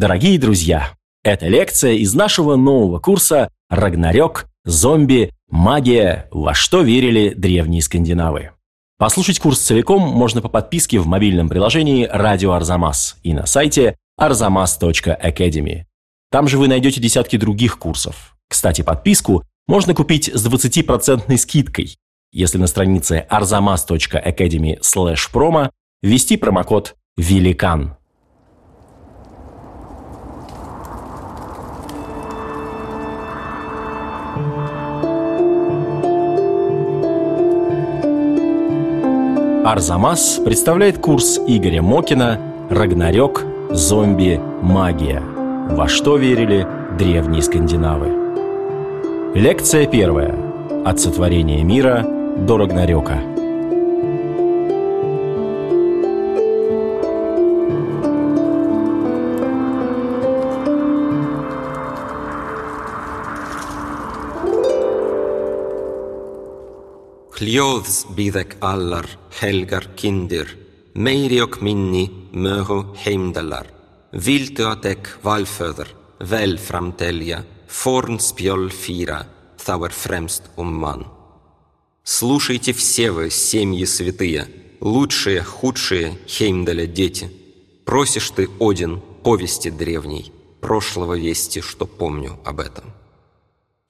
Дорогие друзья, это лекция из нашего нового курса «Рагнарёк. Зомби. Магия. Во что верили древние скандинавы». Послушать курс целиком можно по подписке в мобильном приложении «Радио Арзамас» и на сайте arzamas.academy. Там же вы найдете десятки других курсов. Кстати, подписку можно купить с 20% скидкой, если на странице arzamas.academy promo ввести промокод «Великан». Арзамас представляет курс Игоря Мокина «Рагнарёк. Зомби. Магия. Во что верили древние скандинавы». Лекция первая. От сотворения мира до Рагнарёка. Hljóðs býðek allar helgar kindir, meiri og minni mögu heimdalar. Vildu að ek valföður, vel framtelja, Форнспьёл фира, thauer фремст умман. Слушайте все вы, семьи святые, лучшие, худшие Хеймдаля дети. Просишь ты, Один, повести древней, прошлого вести, что помню об этом.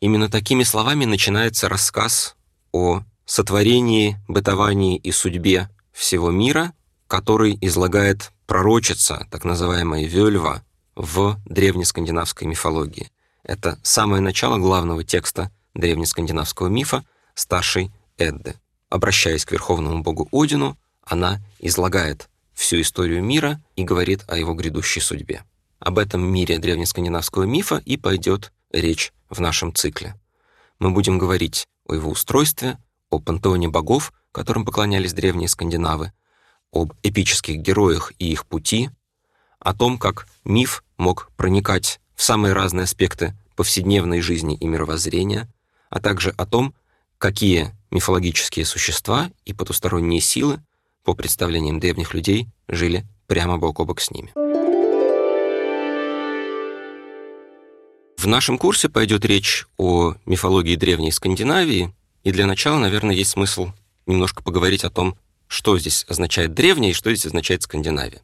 Именно такими словами начинается рассказ о сотворении, бытовании и судьбе всего мира, который излагает пророчица, так называемая Вельва, в древнескандинавской мифологии – это самое начало главного текста древнескандинавского мифа старшей Эдды. Обращаясь к верховному богу Одину, она излагает всю историю мира и говорит о его грядущей судьбе. Об этом мире древнескандинавского мифа и пойдет речь в нашем цикле. Мы будем говорить о его устройстве, о пантеоне богов, которым поклонялись древние скандинавы, об эпических героях и их пути, о том, как миф мог проникать в самые разные аспекты повседневной жизни и мировоззрения, а также о том, какие мифологические существа и потусторонние силы, по представлениям древних людей, жили прямо бок о бок с ними. В нашем курсе пойдет речь о мифологии древней Скандинавии, и для начала, наверное, есть смысл немножко поговорить о том, что здесь означает древняя и что здесь означает Скандинавия.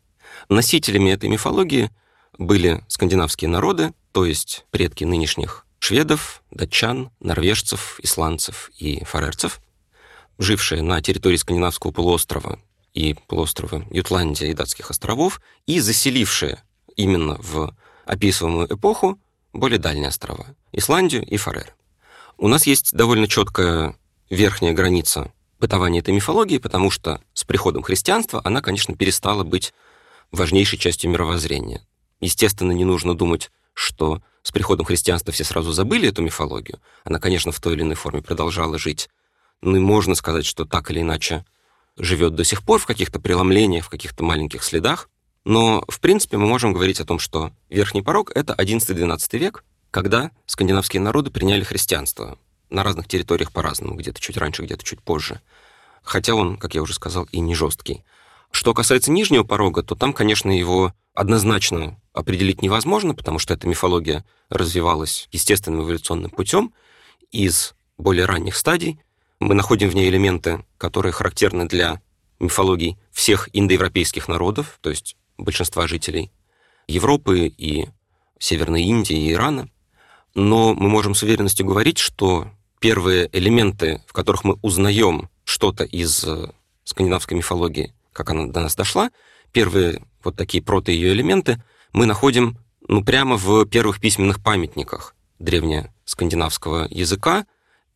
Носителями этой мифологии – были скандинавские народы, то есть предки нынешних шведов, датчан, норвежцев, исландцев и фарерцев, жившие на территории скандинавского полуострова и полуострова Ютландия и датских островов, и заселившие именно в описываемую эпоху более дальние острова – Исландию и Фарер. У нас есть довольно четкая верхняя граница бытования этой мифологии, потому что с приходом христианства она, конечно, перестала быть важнейшей частью мировоззрения. Естественно, не нужно думать, что с приходом христианства все сразу забыли эту мифологию. Она, конечно, в той или иной форме продолжала жить. Ну и можно сказать, что так или иначе живет до сих пор в каких-то преломлениях, в каких-то маленьких следах. Но, в принципе, мы можем говорить о том, что верхний порог — это 11-12 век, когда скандинавские народы приняли христианство на разных территориях по-разному, где-то чуть раньше, где-то чуть позже. Хотя он, как я уже сказал, и не жесткий. Что касается нижнего порога, то там, конечно, его однозначно определить невозможно, потому что эта мифология развивалась естественным эволюционным путем из более ранних стадий. Мы находим в ней элементы, которые характерны для мифологий всех индоевропейских народов, то есть большинства жителей Европы и Северной Индии и Ирана. Но мы можем с уверенностью говорить, что первые элементы, в которых мы узнаем что-то из э, скандинавской мифологии, как она до нас дошла, первые вот такие прото ее элементы мы находим ну, прямо в первых письменных памятниках древнескандинавского языка,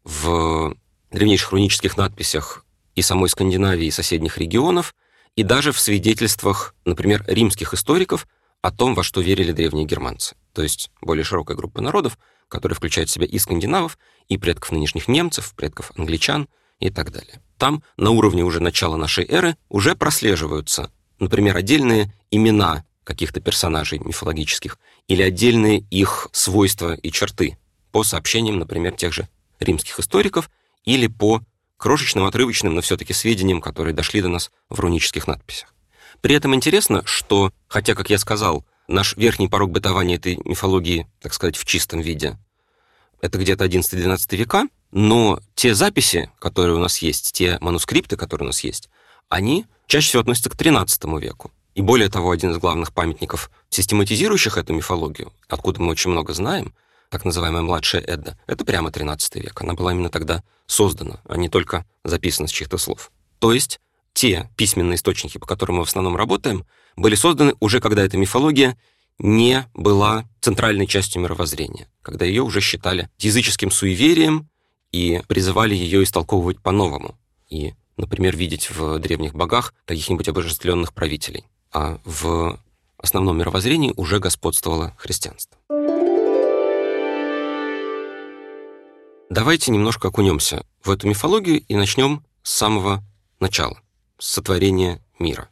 в древнейших рунических надписях и самой Скандинавии, и соседних регионов, и даже в свидетельствах, например, римских историков о том, во что верили древние германцы. То есть более широкая группа народов, которая включает в себя и скандинавов, и предков нынешних немцев, предков англичан и так далее. Там на уровне уже начала нашей эры уже прослеживаются например, отдельные имена каких-то персонажей мифологических или отдельные их свойства и черты по сообщениям, например, тех же римских историков или по крошечным, отрывочным, но все-таки сведениям, которые дошли до нас в рунических надписях. При этом интересно, что, хотя, как я сказал, наш верхний порог бытования этой мифологии, так сказать, в чистом виде, это где-то 11-12 века, но те записи, которые у нас есть, те манускрипты, которые у нас есть, они чаще всего относятся к XIII веку. И более того, один из главных памятников, систематизирующих эту мифологию, откуда мы очень много знаем, так называемая младшая Эдда, это прямо XIII век. Она была именно тогда создана, а не только записана с чьих-то слов. То есть те письменные источники, по которым мы в основном работаем, были созданы уже когда эта мифология не была центральной частью мировоззрения, когда ее уже считали языческим суеверием и призывали ее истолковывать по-новому. И, например, видеть в древних богах каких-нибудь обожествленных правителей. А в основном мировоззрении уже господствовало христианство. Давайте немножко окунемся в эту мифологию и начнем с самого начала, с сотворения мира.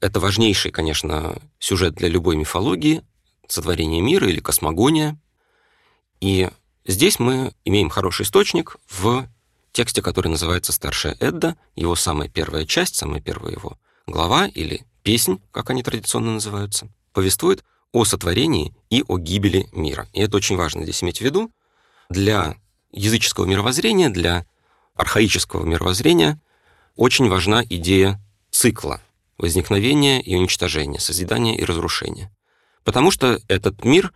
Это важнейший, конечно, сюжет для любой мифологии, сотворение мира или космогония. И здесь мы имеем хороший источник в тексте, который называется «Старшая Эдда», его самая первая часть, самая первая его глава или песнь, как они традиционно называются, повествует о сотворении и о гибели мира. И это очень важно здесь иметь в виду. Для языческого мировоззрения, для архаического мировоззрения очень важна идея цикла возникновения и уничтожения, созидания и разрушения. Потому что этот мир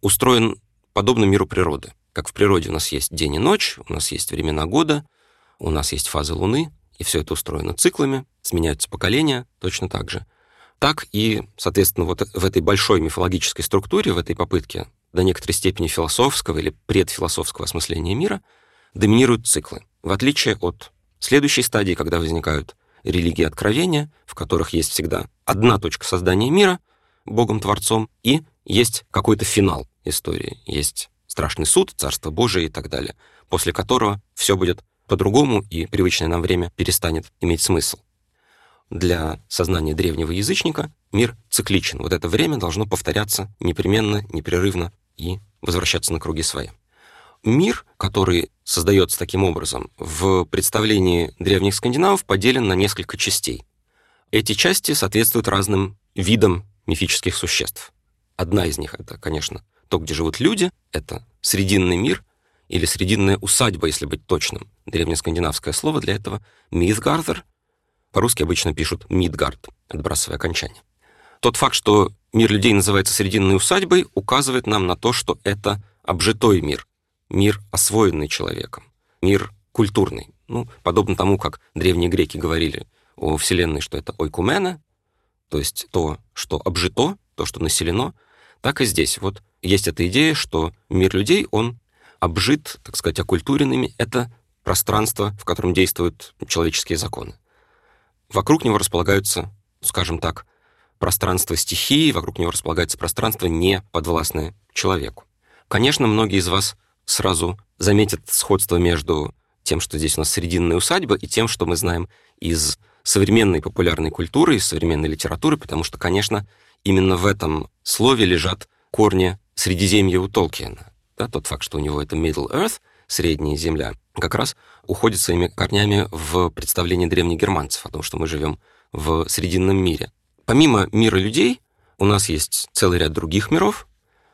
устроен подобно миру природы. Как в природе у нас есть день и ночь, у нас есть времена года, у нас есть фазы Луны, и все это устроено циклами, сменяются поколения точно так же. Так и, соответственно, вот в этой большой мифологической структуре, в этой попытке до некоторой степени философского или предфилософского осмысления мира доминируют циклы, в отличие от следующей стадии, когда возникают религии откровения, в которых есть всегда одна точка создания мира, Богом-творцом, и есть какой-то финал истории, есть страшный суд, Царство Божие и так далее, после которого все будет по-другому, и привычное нам время перестанет иметь смысл. Для сознания древнего язычника мир цикличен. Вот это время должно повторяться непременно, непрерывно и возвращаться на круги своя. Мир, который создается таким образом, в представлении древних скандинавов поделен на несколько частей. Эти части соответствуют разным видам мифических существ. Одна из них — это, конечно, то, где живут люди, это срединный мир или срединная усадьба, если быть точным. Древнескандинавское слово для этого — Мидгардер. По-русски обычно пишут Мидгард, отбрасывая окончание. Тот факт, что мир людей называется срединной усадьбой, указывает нам на то, что это обжитой мир, мир, освоенный человеком, мир культурный. Ну, подобно тому, как древние греки говорили о Вселенной, что это ойкумена, то есть то, что обжито, то, что населено, так и здесь. Вот есть эта идея, что мир людей, он обжит, так сказать, окультуренными. Это пространство, в котором действуют человеческие законы. Вокруг него располагаются, скажем так, пространство стихии, вокруг него располагается пространство, не подвластное человеку. Конечно, многие из вас сразу заметят сходство между тем, что здесь у нас срединная усадьба, и тем, что мы знаем из современной популярной культуры, из современной литературы, потому что, конечно, именно в этом слове лежат корни Средиземья у Толкиена. Да, тот факт, что у него это Middle Earth, средняя земля, как раз уходит своими корнями в представление древних германцев о том, что мы живем в Срединном мире. Помимо мира людей, у нас есть целый ряд других миров.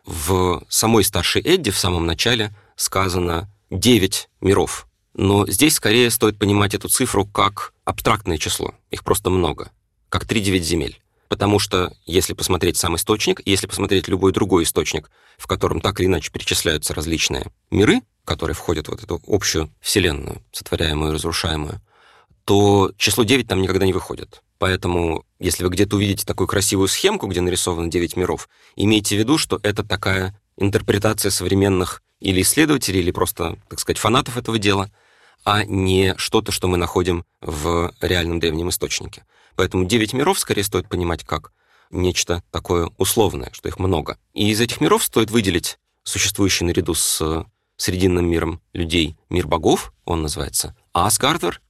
В самой старшей Эдди в самом начале сказано 9 миров. Но здесь скорее стоит понимать эту цифру как абстрактное число. Их просто много. Как 3-9 земель. Потому что если посмотреть сам источник, если посмотреть любой другой источник, в котором так или иначе перечисляются различные миры, которые входят в эту общую вселенную, сотворяемую и разрушаемую, то число 9 там никогда не выходит. Поэтому, если вы где-то увидите такую красивую схемку, где нарисовано 9 миров, имейте в виду, что это такая интерпретация современных или исследователей, или просто, так сказать, фанатов этого дела, а не что-то, что мы находим в реальном древнем источнике. Поэтому 9 миров скорее стоит понимать как нечто такое условное, что их много. И из этих миров стоит выделить существующий наряду с срединным миром людей мир богов, он называется Асгардер,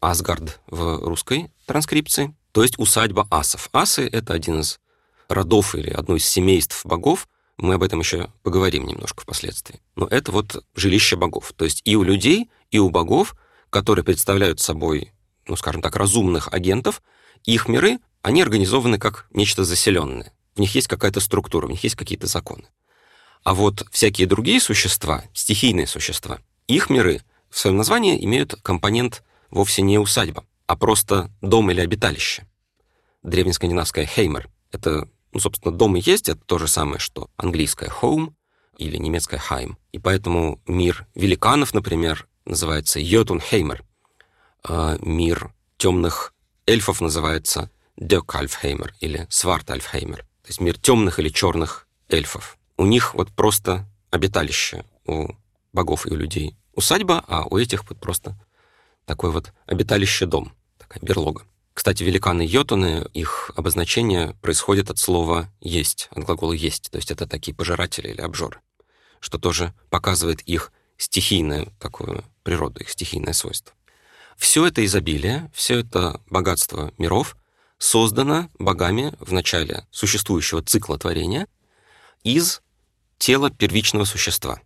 Асгард в русской транскрипции, то есть усадьба асов. Асы — это один из родов или одно из семейств богов, мы об этом еще поговорим немножко впоследствии. Но это вот жилище богов. То есть и у людей, и у богов, которые представляют собой, ну, скажем так, разумных агентов, их миры, они организованы как нечто заселенное. в них есть какая-то структура, в них есть какие-то законы. А вот всякие другие существа, стихийные существа, их миры в своем названии имеют компонент вовсе не усадьба, а просто дом или обиталище. Древнескандинавское «хеймер» — это, ну, собственно, дом и есть, это то же самое, что английское «home» или немецкое «heim». И поэтому мир великанов, например, называется «Йотунхеймер», а мир темных эльфов называется Дёкальфхеймер или Свартальфхеймер, то есть мир темных или черных эльфов. У них вот просто обиталище у богов и у людей. Усадьба, а у этих вот просто такой вот обиталище-дом, такая берлога. Кстати, великаны йотуны, их обозначение происходит от слова «есть», от глагола «есть», то есть это такие пожиратели или обжоры, что тоже показывает их стихийную такую природу, их стихийное свойство. Все это изобилие, все это богатство миров создано богами в начале существующего цикла творения из тела первичного существа.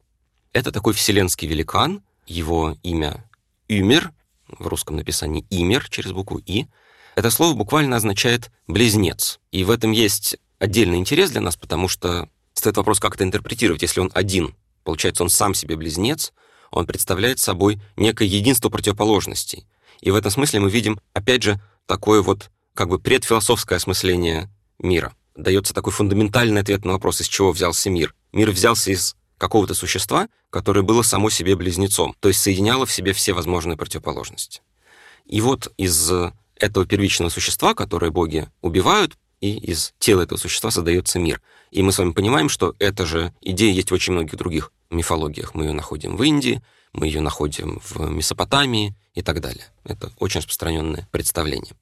Это такой вселенский великан, его имя Юмер, в русском написании Имер через букву И. Это слово буквально означает «близнец». И в этом есть отдельный интерес для нас, потому что стоит вопрос, как это интерпретировать, если он один. Получается, он сам себе близнец, он представляет собой некое единство противоположностей. И в этом смысле мы видим, опять же, такое вот как бы предфилософское осмысление мира. Дается такой фундаментальный ответ на вопрос, из чего взялся мир. Мир взялся из какого-то существа, которое было само себе близнецом, то есть соединяло в себе все возможные противоположности. И вот из этого первичного существа, которое боги убивают, и из тела этого существа создается мир. И мы с вами понимаем, что эта же идея есть в очень многих других мифологиях. Мы ее находим в Индии, мы ее находим в Месопотамии и так далее. Это очень распространенное представление.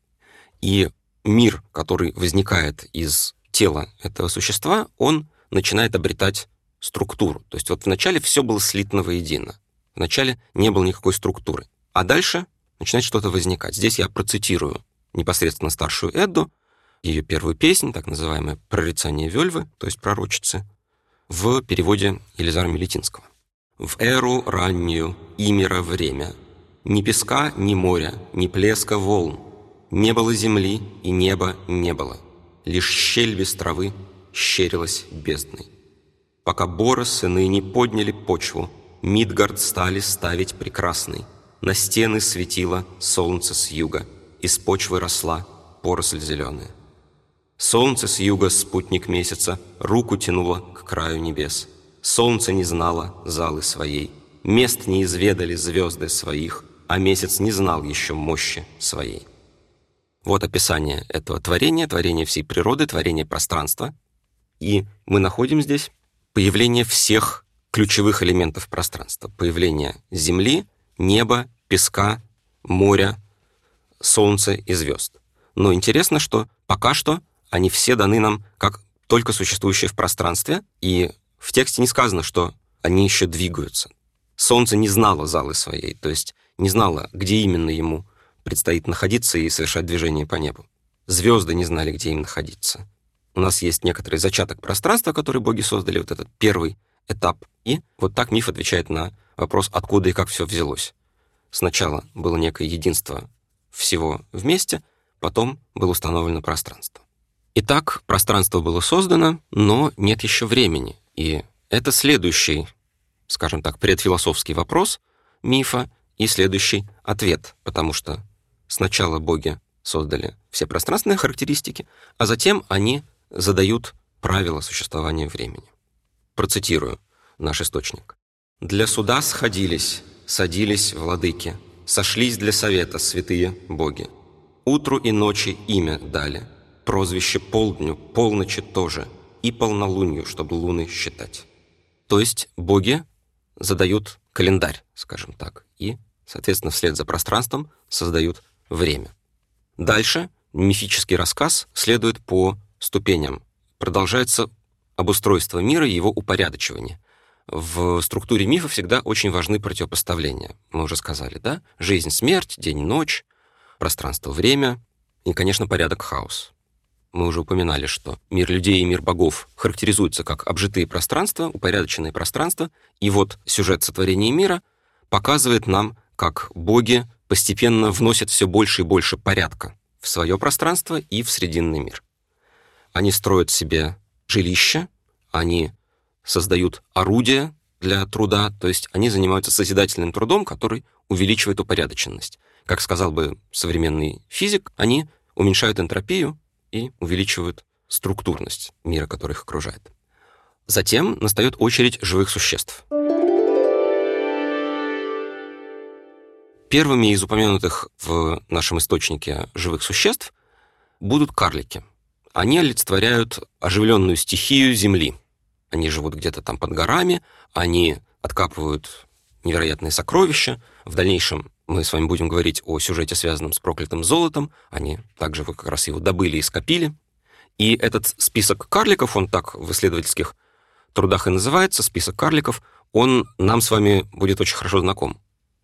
И мир, который возникает из тела этого существа, он начинает обретать структуру. То есть вот вначале все было слитно воедино. Вначале не было никакой структуры. А дальше начинает что-то возникать. Здесь я процитирую непосредственно старшую Эдду, ее первую песнь, так называемое «Прорицание Вельвы», то есть пророчицы, в переводе Елизара Мелетинского. «В эру раннюю имера время, ни песка, ни моря, ни плеска волн, не было земли и неба не было, лишь щель без травы щерилась бездной. Пока Бора сыны не подняли почву, Мидгард стали ставить прекрасный. На стены светило солнце с юга, из почвы росла поросль зеленая. Солнце с юга, спутник месяца, руку тянуло к краю небес. Солнце не знало залы своей, мест не изведали звезды своих, а месяц не знал еще мощи своей. Вот описание этого творения, творения всей природы, творения пространства. И мы находим здесь появление всех ключевых элементов пространства. Появление Земли, неба, песка, моря, солнца и звезд. Но интересно, что пока что они все даны нам как только существующие в пространстве, и в тексте не сказано, что они еще двигаются. Солнце не знало залы своей, то есть не знало, где именно ему предстоит находиться и совершать движение по небу. Звезды не знали, где им находиться. У нас есть некоторый зачаток пространства, который боги создали, вот этот первый этап. И вот так миф отвечает на вопрос, откуда и как все взялось. Сначала было некое единство всего вместе, потом было установлено пространство. Итак, пространство было создано, но нет еще времени. И это следующий, скажем так, предфилософский вопрос мифа и следующий ответ, потому что сначала боги создали все пространственные характеристики, а затем они задают правила существования времени. Процитирую наш источник. «Для суда сходились, садились владыки, сошлись для совета святые боги. Утру и ночи имя дали, прозвище полдню, полночи тоже, и полнолунью, чтобы луны считать. То есть боги задают календарь, скажем так, и, соответственно, вслед за пространством создают время. Дальше мифический рассказ следует по ступеням. Продолжается обустройство мира и его упорядочивание. В структуре мифа всегда очень важны противопоставления. Мы уже сказали, да? Жизнь, смерть, день, ночь, пространство, время и, конечно, порядок, хаос мы уже упоминали, что мир людей и мир богов характеризуются как обжитые пространства, упорядоченные пространства, и вот сюжет сотворения мира показывает нам, как боги постепенно вносят все больше и больше порядка в свое пространство и в Срединный мир. они строят себе жилища, они создают орудия для труда, то есть они занимаются созидательным трудом, который увеличивает упорядоченность. Как сказал бы современный физик, они уменьшают энтропию и увеличивают структурность мира, который их окружает. Затем настает очередь живых существ. Первыми из упомянутых в нашем источнике живых существ будут карлики. Они олицетворяют оживленную стихию Земли. Они живут где-то там под горами, они откапывают невероятные сокровища. В дальнейшем мы с вами будем говорить о сюжете, связанном с проклятым золотом. Они также вы как раз его добыли и скопили. И этот список карликов, он так в исследовательских трудах и называется, список карликов, он нам с вами будет очень хорошо знаком,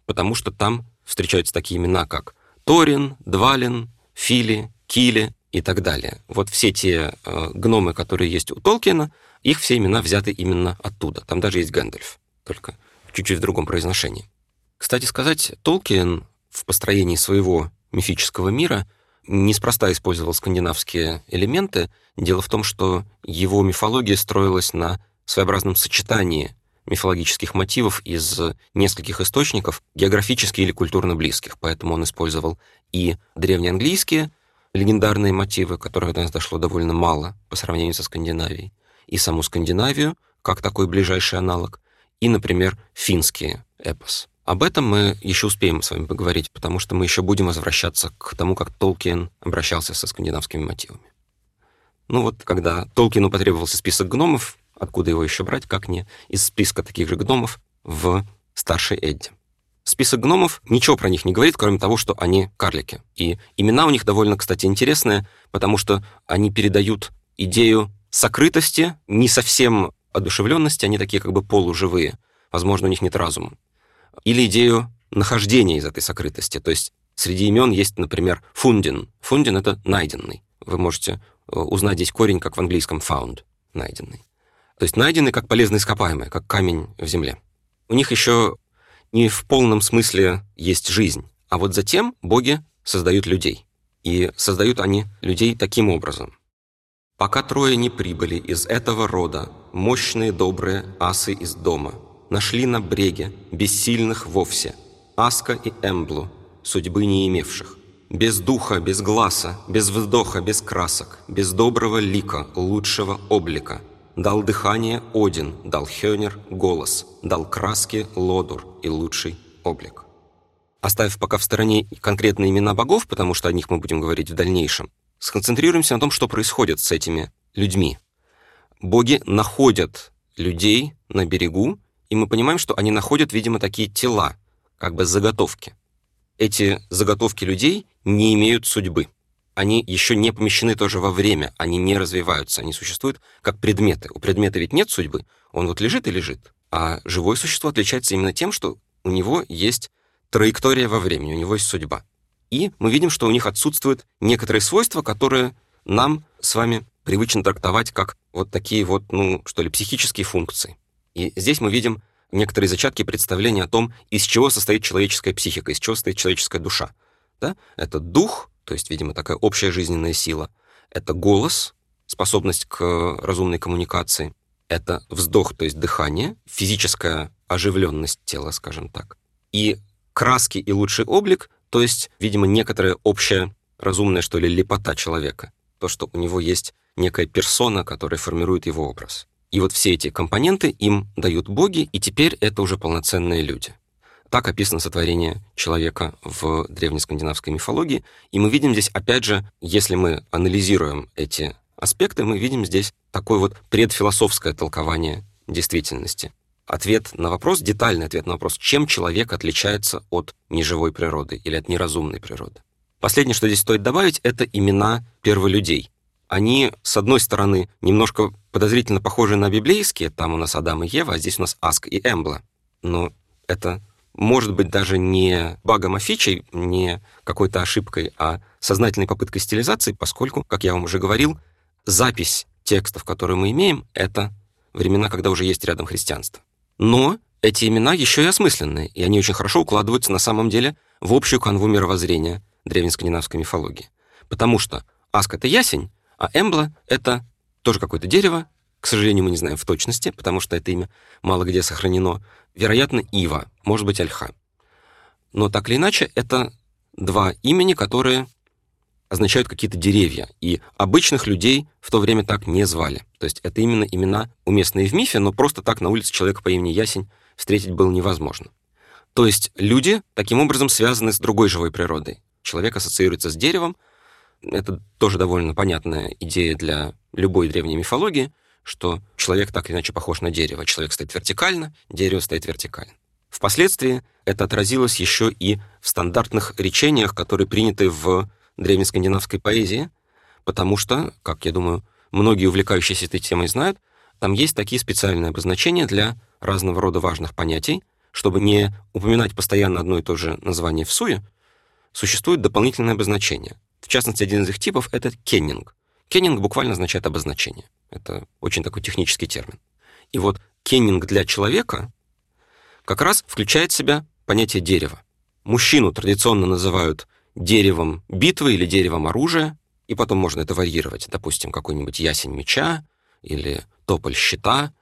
потому что там встречаются такие имена, как Торин, Двалин, Фили, Кили и так далее. Вот все те э, гномы, которые есть у Толкина, их все имена взяты именно оттуда. Там даже есть Гэндальф, только чуть-чуть в другом произношении. Кстати сказать, Толкин в построении своего мифического мира неспроста использовал скандинавские элементы. Дело в том, что его мифология строилась на своеобразном сочетании мифологических мотивов из нескольких источников, географически или культурно близких. Поэтому он использовал и древнеанглийские легендарные мотивы, которых до нас дошло довольно мало по сравнению со Скандинавией, и саму Скандинавию, как такой ближайший аналог, и, например, финские эпос. Об этом мы еще успеем с вами поговорить, потому что мы еще будем возвращаться к тому, как Толкин обращался со скандинавскими мотивами. Ну вот, когда Толкину потребовался список гномов, Откуда его еще брать, как не из списка таких же гномов в старшей Эдди. Список гномов ничего про них не говорит, кроме того, что они карлики. И имена у них довольно, кстати, интересные, потому что они передают идею сокрытости, не совсем одушевленности, они такие как бы полуживые. Возможно, у них нет разума. Или идею нахождения из этой сокрытости. То есть среди имен есть, например, фундин. Фундин — это найденный. Вы можете э, узнать здесь корень, как в английском found, найденный. То есть найдены как полезные ископаемые, как камень в земле. У них еще не в полном смысле есть жизнь, а вот затем боги создают людей. И создают они людей таким образом. «Пока трое не прибыли из этого рода, мощные добрые асы из дома, нашли на бреге, бессильных вовсе, Аска и Эмблу, судьбы не имевших, без духа, без глаза, без вздоха, без красок, без доброго лика, лучшего облика, Дал дыхание Один, дал Хёнер голос, дал краски Лодур и лучший облик. Оставив пока в стороне конкретные имена богов, потому что о них мы будем говорить в дальнейшем, сконцентрируемся на том, что происходит с этими людьми. Боги находят людей на берегу, и мы понимаем, что они находят, видимо, такие тела, как бы заготовки. Эти заготовки людей не имеют судьбы они еще не помещены тоже во время, они не развиваются, они существуют как предметы. У предмета ведь нет судьбы, он вот лежит и лежит. А живое существо отличается именно тем, что у него есть траектория во времени, у него есть судьба. И мы видим, что у них отсутствуют некоторые свойства, которые нам с вами привычно трактовать как вот такие вот, ну, что ли, психические функции. И здесь мы видим некоторые зачатки представления о том, из чего состоит человеческая психика, из чего состоит человеческая душа. Да? Это дух, то есть, видимо, такая общая жизненная сила. Это голос, способность к разумной коммуникации. Это вздох, то есть дыхание, физическая оживленность тела, скажем так. И краски и лучший облик, то есть, видимо, некоторая общая разумная, что ли, лепота человека. То, что у него есть некая персона, которая формирует его образ. И вот все эти компоненты им дают боги, и теперь это уже полноценные люди. Так описано сотворение человека в древнескандинавской мифологии. И мы видим здесь, опять же, если мы анализируем эти аспекты, мы видим здесь такое вот предфилософское толкование действительности. Ответ на вопрос, детальный ответ на вопрос, чем человек отличается от неживой природы или от неразумной природы. Последнее, что здесь стоит добавить, это имена перволюдей. Они, с одной стороны, немножко подозрительно похожи на библейские, там у нас Адам и Ева, а здесь у нас Аск и Эмбла. Но это может быть даже не багом, а не какой-то ошибкой, а сознательной попыткой стилизации, поскольку, как я вам уже говорил, запись текстов, которые мы имеем, это времена, когда уже есть рядом христианство. Но эти имена еще и осмысленные, и они очень хорошо укладываются на самом деле в общую канву мировоззрения древнескандинавской мифологии. Потому что Аск — это ясень, А Эмбла — это тоже какое-то дерево, к сожалению, мы не знаем в точности, потому что это имя мало где сохранено. Вероятно, Ива, может быть, Альха. Но так или иначе, это два имени, которые означают какие-то деревья. И обычных людей в то время так не звали. То есть это именно имена, уместные в мифе, но просто так на улице человека по имени Ясень встретить было невозможно. То есть люди таким образом связаны с другой живой природой. Человек ассоциируется с деревом. Это тоже довольно понятная идея для любой древней мифологии, что человек так или иначе похож на дерево. Человек стоит вертикально, дерево стоит вертикально. Впоследствии это отразилось еще и в стандартных речениях, которые приняты в древнескандинавской поэзии, потому что, как я думаю, многие увлекающиеся этой темой знают, там есть такие специальные обозначения для разного рода важных понятий, чтобы не упоминать постоянно одно и то же название в суе, существует дополнительное обозначение. В частности, один из их типов — это кеннинг. Кеннинг буквально означает обозначение. Это очень такой технический термин. И вот кеннинг для человека как раз включает в себя понятие дерева. Мужчину традиционно называют деревом битвы или деревом оружия, и потом можно это варьировать. Допустим, какой-нибудь ясень меча или тополь щита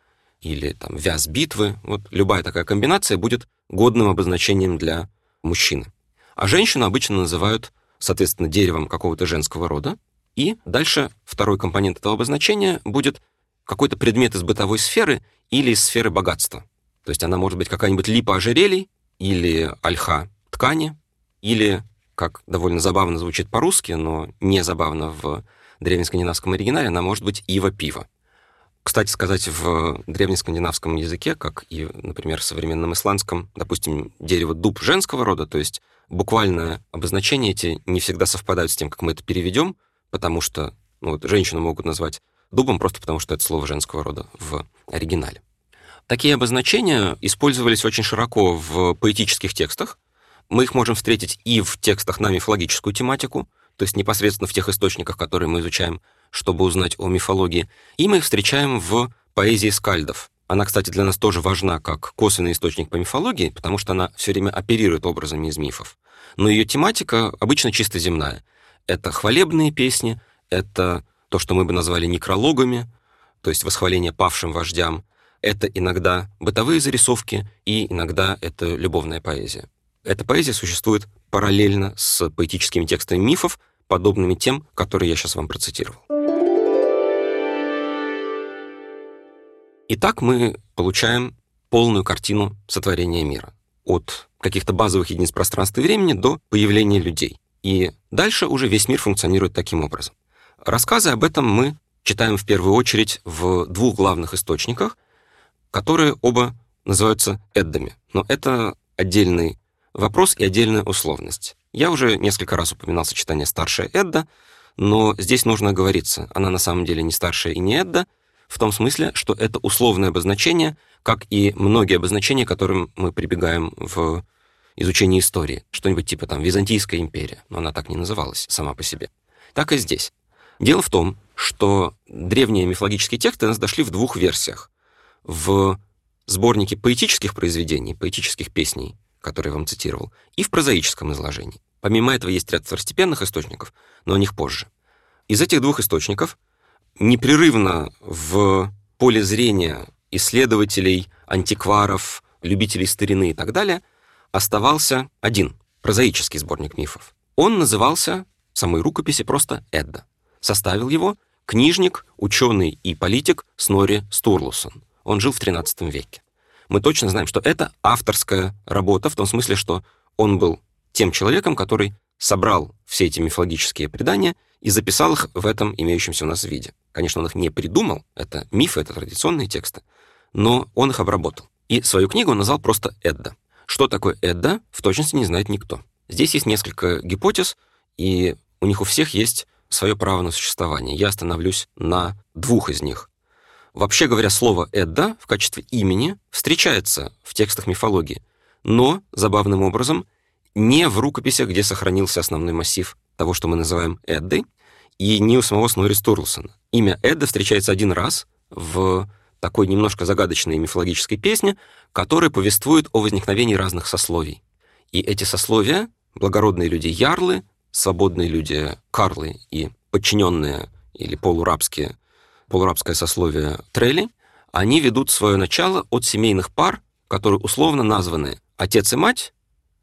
или там вяз битвы. Вот любая такая комбинация будет годным обозначением для мужчины. А женщину обычно называют, соответственно, деревом какого-то женского рода. И дальше второй компонент этого обозначения будет какой-то предмет из бытовой сферы или из сферы богатства. То есть она может быть какая-нибудь липа ожерелий, или ольха ткани, или, как довольно забавно звучит по-русски, но не забавно в древнескандинавском оригинале, она может быть ива пива. Кстати сказать, в древнескандинавском языке, как и, например, в современном исландском, допустим, дерево дуб женского рода, то есть буквально обозначения эти не всегда совпадают с тем, как мы это переведем, потому что ну, вот, женщину могут назвать дубом просто потому, что это слово женского рода в оригинале. Такие обозначения использовались очень широко в поэтических текстах. Мы их можем встретить и в текстах на мифологическую тематику, то есть непосредственно в тех источниках, которые мы изучаем, чтобы узнать о мифологии. И мы их встречаем в поэзии скальдов. Она, кстати, для нас тоже важна как косвенный источник по мифологии, потому что она все время оперирует образами из мифов. Но ее тематика обычно чисто земная. Это хвалебные песни, это то, что мы бы назвали некрологами, то есть восхваление павшим вождям, это иногда бытовые зарисовки, и иногда это любовная поэзия. Эта поэзия существует параллельно с поэтическими текстами мифов, подобными тем, которые я сейчас вам процитировал. Итак, мы получаем полную картину сотворения мира. От каких-то базовых единиц пространства и времени до появления людей. И дальше уже весь мир функционирует таким образом. Рассказы об этом мы читаем в первую очередь в двух главных источниках которые оба называются Эддами. Но это отдельный вопрос и отдельная условность. Я уже несколько раз упоминал сочетание старшая Эдда, но здесь нужно оговориться. Она на самом деле не старшая и не Эдда, в том смысле, что это условное обозначение, как и многие обозначения, к которым мы прибегаем в изучении истории. Что-нибудь типа там Византийская империя, но она так не называлась сама по себе. Так и здесь. Дело в том, что древние мифологические тексты нас дошли в двух версиях в сборнике поэтических произведений, поэтических песней, которые я вам цитировал, и в прозаическом изложении. Помимо этого есть ряд второстепенных источников, но о них позже. Из этих двух источников непрерывно в поле зрения исследователей, антикваров, любителей старины и так далее оставался один прозаический сборник мифов. Он назывался в самой рукописи просто Эдда. Составил его книжник, ученый и политик Снори Стурлусон. Он жил в XIII веке. Мы точно знаем, что это авторская работа, в том смысле, что он был тем человеком, который собрал все эти мифологические предания и записал их в этом имеющемся у нас виде. Конечно, он их не придумал, это мифы, это традиционные тексты, но он их обработал. И свою книгу он назвал просто «Эдда». Что такое «Эдда», в точности не знает никто. Здесь есть несколько гипотез, и у них у всех есть свое право на существование. Я остановлюсь на двух из них. Вообще говоря, слово «Эдда» в качестве имени встречается в текстах мифологии, но, забавным образом, не в рукописях, где сохранился основной массив того, что мы называем Эддой, и не у самого Снори Стурлсона. Имя Эдда встречается один раз в такой немножко загадочной мифологической песне, которая повествует о возникновении разных сословий. И эти сословия — благородные люди ярлы, свободные люди карлы и подчиненные или полурабские, полурабское сословие трели, они ведут свое начало от семейных пар, которые условно названы отец и мать,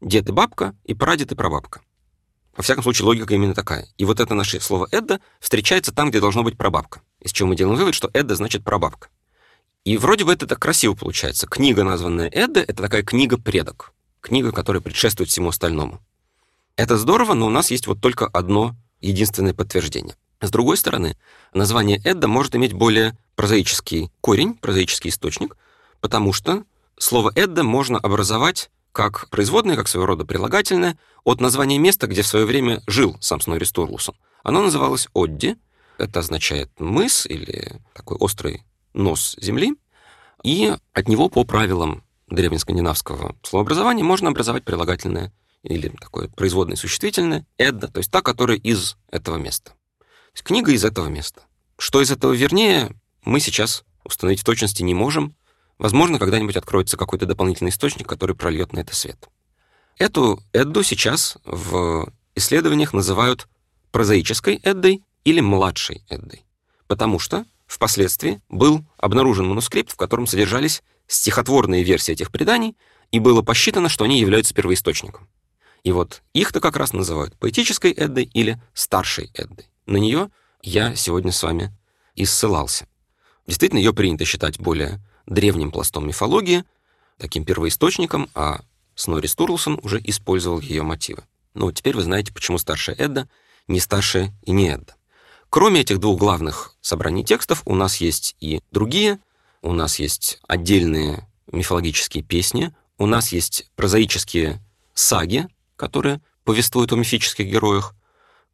дед и бабка и прадед и прабабка. Во всяком случае, логика именно такая. И вот это наше слово «эдда» встречается там, где должно быть прабабка. Из чего мы делаем вывод, что «эдда» значит прабабка. И вроде бы это так красиво получается. Книга, названная «Эдда», это такая книга-предок. Книга, которая предшествует всему остальному. Это здорово, но у нас есть вот только одно единственное подтверждение. С другой стороны, название Эдда может иметь более прозаический корень, прозаический источник, потому что слово Эдда можно образовать как производное, как своего рода прилагательное, от названия места, где в свое время жил сам Снори Стурлусон. Оно называлось Одди, это означает мыс или такой острый нос земли, и от него по правилам древнескандинавского словообразования можно образовать прилагательное или такое производное существительное «эдда», то есть та, которая из этого места. То есть книга из этого места. Что из этого вернее, мы сейчас установить в точности не можем. Возможно, когда-нибудь откроется какой-то дополнительный источник, который прольет на это свет. Эту Эдду сейчас в исследованиях называют прозаической Эддой или младшей Эддой, потому что впоследствии был обнаружен манускрипт, в котором содержались стихотворные версии этих преданий, и было посчитано, что они являются первоисточником. И вот их-то как раз называют поэтической Эддой или старшей Эддой. На нее я сегодня с вами и ссылался. Действительно, ее принято считать более древним пластом мифологии, таким первоисточником, а Снори Стурлсон уже использовал ее мотивы. Но теперь вы знаете, почему старшая Эдда не старшая и не Эдда. Кроме этих двух главных собраний текстов, у нас есть и другие, у нас есть отдельные мифологические песни, у нас есть прозаические саги, которые повествуют о мифических героях,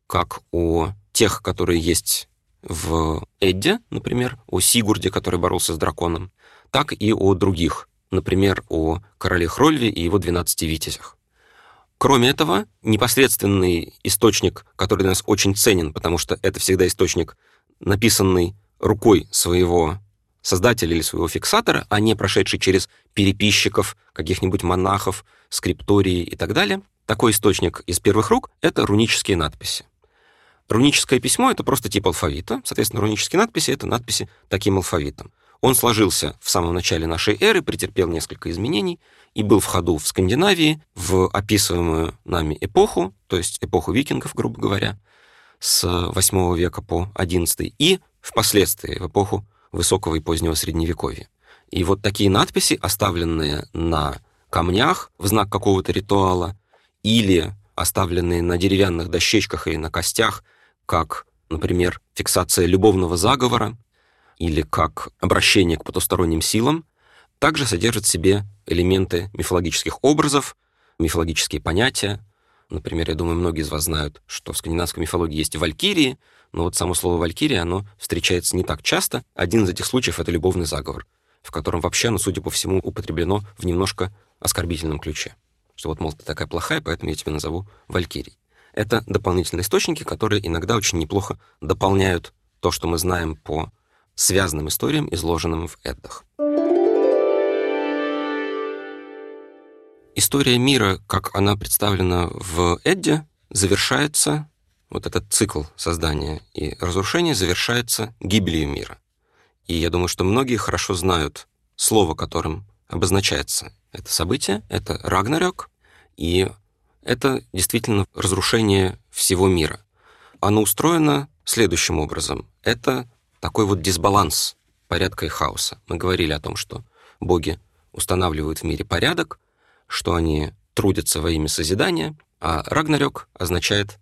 как о тех, которые есть в Эдде, например, о Сигурде, который боролся с драконом, так и о других, например, о короле Хрольве и его 12 витязях. Кроме этого, непосредственный источник, который для нас очень ценен, потому что это всегда источник, написанный рукой своего создателя или своего фиксатора, а не прошедший через переписчиков, каких-нибудь монахов, скриптории и так далее. Такой источник из первых рук — это рунические надписи. Руническое письмо — это просто тип алфавита. Соответственно, рунические надписи — это надписи таким алфавитом. Он сложился в самом начале нашей эры, претерпел несколько изменений и был в ходу в Скандинавии в описываемую нами эпоху, то есть эпоху викингов, грубо говоря, с 8 века по 11 и впоследствии в эпоху высокого и позднего средневековья. И вот такие надписи, оставленные на камнях в знак какого-то ритуала или оставленные на деревянных дощечках и на костях как, например, фиксация любовного заговора или как обращение к потусторонним силам, также содержит в себе элементы мифологических образов, мифологические понятия. Например, я думаю, многие из вас знают, что в скандинавской мифологии есть валькирии, но вот само слово «валькирия», оно встречается не так часто. Один из этих случаев — это любовный заговор, в котором вообще оно, судя по всему, употреблено в немножко оскорбительном ключе. Что вот, мол, ты такая плохая, поэтому я тебя назову Валькирией. Это дополнительные источники, которые иногда очень неплохо дополняют то, что мы знаем по связанным историям, изложенным в Эддах. История мира, как она представлена в Эдде, завершается, вот этот цикл создания и разрушения завершается гибелью мира. И я думаю, что многие хорошо знают слово, которым обозначается это событие, это Рагнарёк, и это действительно разрушение всего мира. Оно устроено следующим образом. Это такой вот дисбаланс порядка и хаоса. Мы говорили о том, что боги устанавливают в мире порядок, что они трудятся во имя созидания, а Рагнарёк означает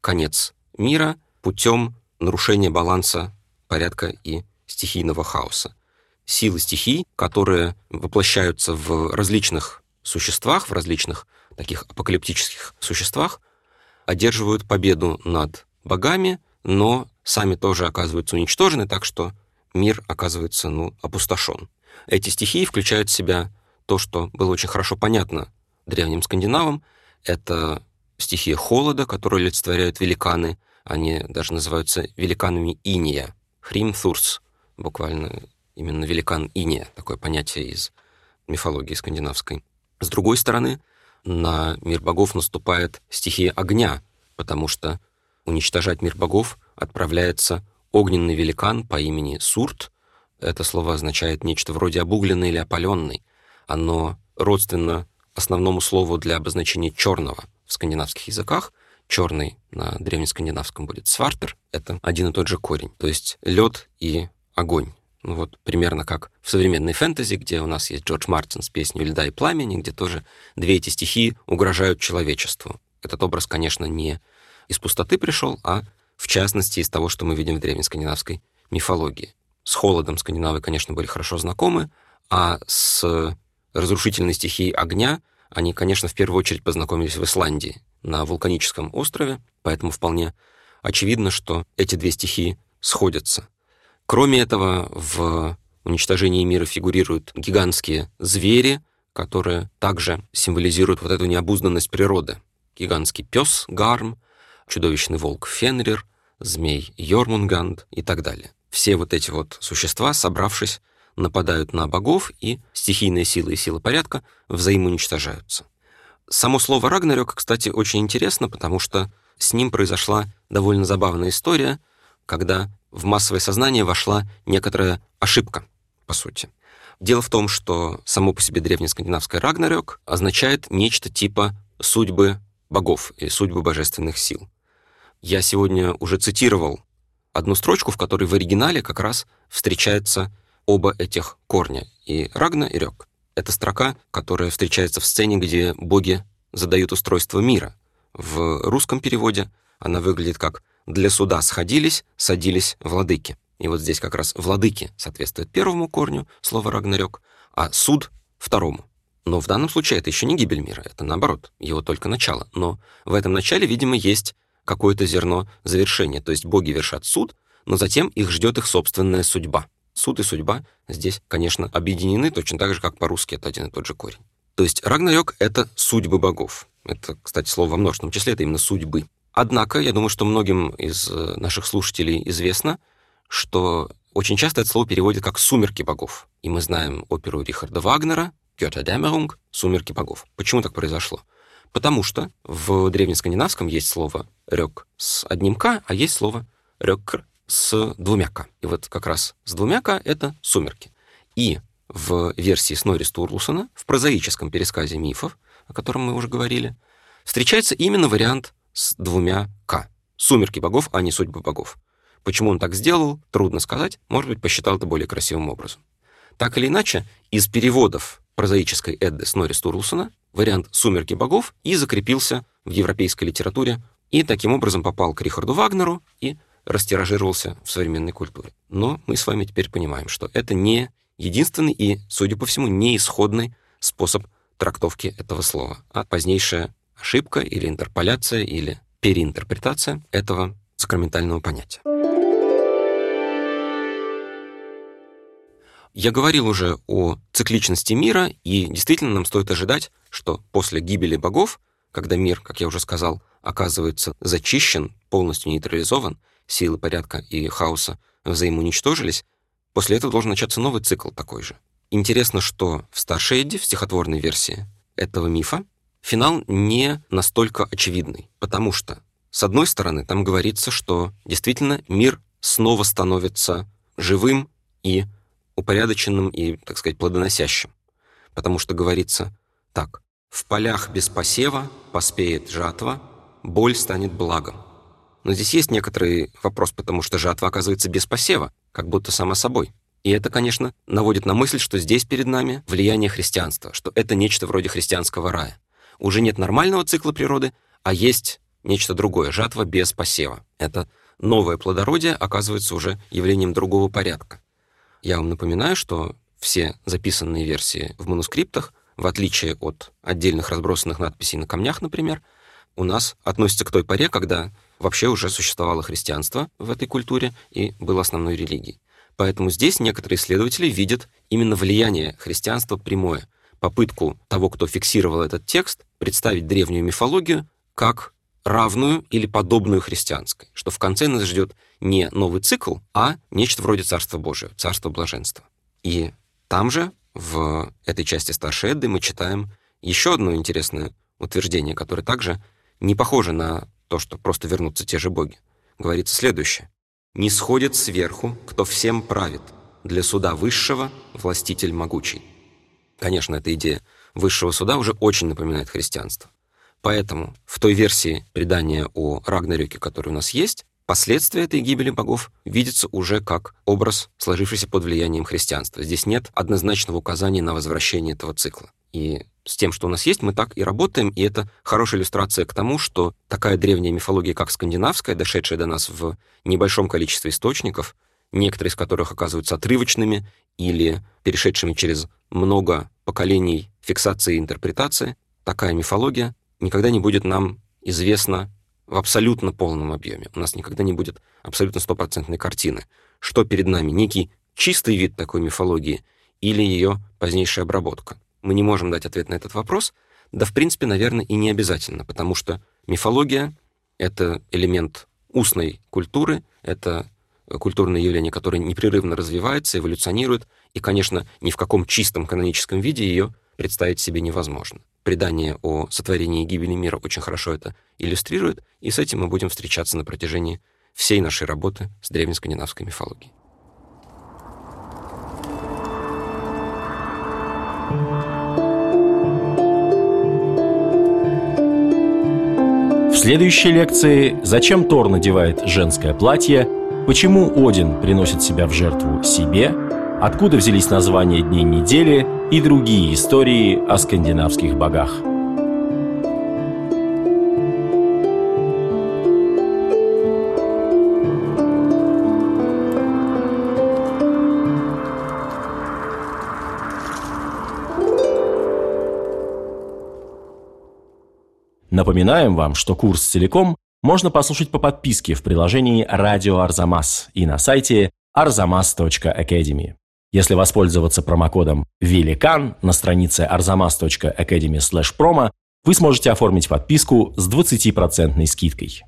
конец мира путем нарушения баланса порядка и стихийного хаоса. Силы стихий, которые воплощаются в различных существах, в различных таких апокалиптических существах, одерживают победу над богами, но сами тоже оказываются уничтожены, так что мир оказывается ну, опустошен. Эти стихии включают в себя то, что было очень хорошо понятно древним скандинавам. Это стихия холода, которую олицетворяют великаны. Они даже называются великанами Иния. Хримthurs, буквально именно великан Иния, такое понятие из мифологии скандинавской. С другой стороны, на мир богов наступает стихия огня, потому что уничтожать мир богов отправляется огненный великан по имени Сурт. Это слово означает нечто вроде обугленный или опаленный. Оно родственно основному слову для обозначения черного в скандинавских языках. Черный на древнескандинавском будет свартер. Это один и тот же корень. То есть лед и огонь. Ну вот примерно как в современной фэнтези, где у нас есть Джордж Мартин с песней «Льда и пламени», где тоже две эти стихии угрожают человечеству. Этот образ, конечно, не из пустоты пришел, а в частности из того, что мы видим в древнескандинавской мифологии. С холодом скандинавы, конечно, были хорошо знакомы, а с разрушительной стихией огня они, конечно, в первую очередь познакомились в Исландии, на вулканическом острове, поэтому вполне очевидно, что эти две стихии сходятся — Кроме этого, в уничтожении мира фигурируют гигантские звери, которые также символизируют вот эту необузданность природы. Гигантский пес Гарм, чудовищный волк Фенрир, змей Йормунганд и так далее. Все вот эти вот существа, собравшись, нападают на богов, и стихийные силы и силы порядка взаимоуничтожаются. Само слово «рагнарёк», кстати, очень интересно, потому что с ним произошла довольно забавная история, когда в массовое сознание вошла некоторая ошибка, по сути. Дело в том, что само по себе древнескандинавское «рагнарёк» означает нечто типа судьбы богов и судьбы божественных сил. Я сегодня уже цитировал одну строчку, в которой в оригинале как раз встречаются оба этих корня, и «рагна», и «рёк». Это строка, которая встречается в сцене, где боги задают устройство мира. В русском переводе она выглядит как для суда сходились, садились владыки. И вот здесь как раз владыки соответствует первому корню слова «рагнарёк», а суд — второму. Но в данном случае это еще не гибель мира, это наоборот, его только начало. Но в этом начале, видимо, есть какое-то зерно завершения. То есть боги вершат суд, но затем их ждет их собственная судьба. Суд и судьба здесь, конечно, объединены точно так же, как по-русски это один и тот же корень. То есть Рагнарёк — это судьбы богов. Это, кстати, слово во множественном числе, это именно судьбы. Однако, я думаю, что многим из э, наших слушателей известно, что очень часто это слово переводят как «сумерки богов». И мы знаем оперу Рихарда Вагнера «Götterdämmerung» «Сумерки богов». Почему так произошло? Потому что в древнескандинавском есть слово «рёк» с одним «к», а есть слово «рёкр» с двумя «к». И вот как раз с двумя «к» — это «сумерки». И в версии Снори Стурлусона, в прозаическом пересказе мифов, о котором мы уже говорили, встречается именно вариант с двумя «к». «Сумерки богов», а не «Судьбы богов». Почему он так сделал, трудно сказать, может быть, посчитал это более красивым образом. Так или иначе, из переводов прозаической Эдды Снори Стурлсона вариант «Сумерки богов» и закрепился в европейской литературе, и таким образом попал к Рихарду Вагнеру и растиражировался в современной культуре. Но мы с вами теперь понимаем, что это не единственный и, судя по всему, не исходный способ трактовки этого слова, а позднейшая ошибка или интерполяция или переинтерпретация этого сакраментального понятия. Я говорил уже о цикличности мира, и действительно нам стоит ожидать, что после гибели богов, когда мир, как я уже сказал, оказывается зачищен, полностью нейтрализован, силы порядка и хаоса взаимоуничтожились, после этого должен начаться новый цикл такой же. Интересно, что в старшей Эдди, в стихотворной версии этого мифа, Финал не настолько очевидный, потому что, с одной стороны, там говорится, что действительно мир снова становится живым и упорядоченным и, так сказать, плодоносящим. Потому что говорится так. «В полях без посева поспеет жатва, боль станет благом». Но здесь есть некоторый вопрос, потому что жатва оказывается без посева, как будто само собой. И это, конечно, наводит на мысль, что здесь перед нами влияние христианства, что это нечто вроде христианского рая уже нет нормального цикла природы, а есть нечто другое, жатва без посева. Это новое плодородие оказывается уже явлением другого порядка. Я вам напоминаю, что все записанные версии в манускриптах, в отличие от отдельных разбросанных надписей на камнях, например, у нас относятся к той поре, когда вообще уже существовало христианство в этой культуре и было основной религией. Поэтому здесь некоторые исследователи видят именно влияние христианства прямое — попытку того, кто фиксировал этот текст, представить древнюю мифологию как равную или подобную христианской, что в конце нас ждет не новый цикл, а нечто вроде Царства Божия, Царства Блаженства. И там же, в этой части Старшей Эдды, мы читаем еще одно интересное утверждение, которое также не похоже на то, что просто вернутся те же боги. Говорится следующее. не сходит сверху, кто всем правит, для суда высшего властитель могучий. Конечно, эта идея высшего суда уже очень напоминает христианство. Поэтому в той версии предания о Рагнарёке, которая у нас есть, последствия этой гибели богов видятся уже как образ, сложившийся под влиянием христианства. Здесь нет однозначного указания на возвращение этого цикла. И с тем, что у нас есть, мы так и работаем, и это хорошая иллюстрация к тому, что такая древняя мифология, как скандинавская, дошедшая до нас в небольшом количестве источников, некоторые из которых оказываются отрывочными или перешедшими через много поколений фиксации и интерпретации, такая мифология никогда не будет нам известна в абсолютно полном объеме. У нас никогда не будет абсолютно стопроцентной картины, что перед нами некий чистый вид такой мифологии или ее позднейшая обработка. Мы не можем дать ответ на этот вопрос, да, в принципе, наверное, и не обязательно, потому что мифология — это элемент устной культуры, это культурное явление, которое непрерывно развивается, эволюционирует, и, конечно, ни в каком чистом каноническом виде ее представить себе невозможно. Предание о сотворении и гибели мира очень хорошо это иллюстрирует, и с этим мы будем встречаться на протяжении всей нашей работы с древнескандинавской мифологией. В следующей лекции «Зачем Тор надевает женское платье?», «Почему Один приносит себя в жертву себе?», «Откуда взялись названия дней недели?» и другие истории о скандинавских богах. Напоминаем вам, что курс целиком можно послушать по подписке в приложении «Радио Арзамас» и на сайте arzamas.academy. Если воспользоваться промокодом «Великан» на странице arzamas.academy/promo, вы сможете оформить подписку с 20% скидкой.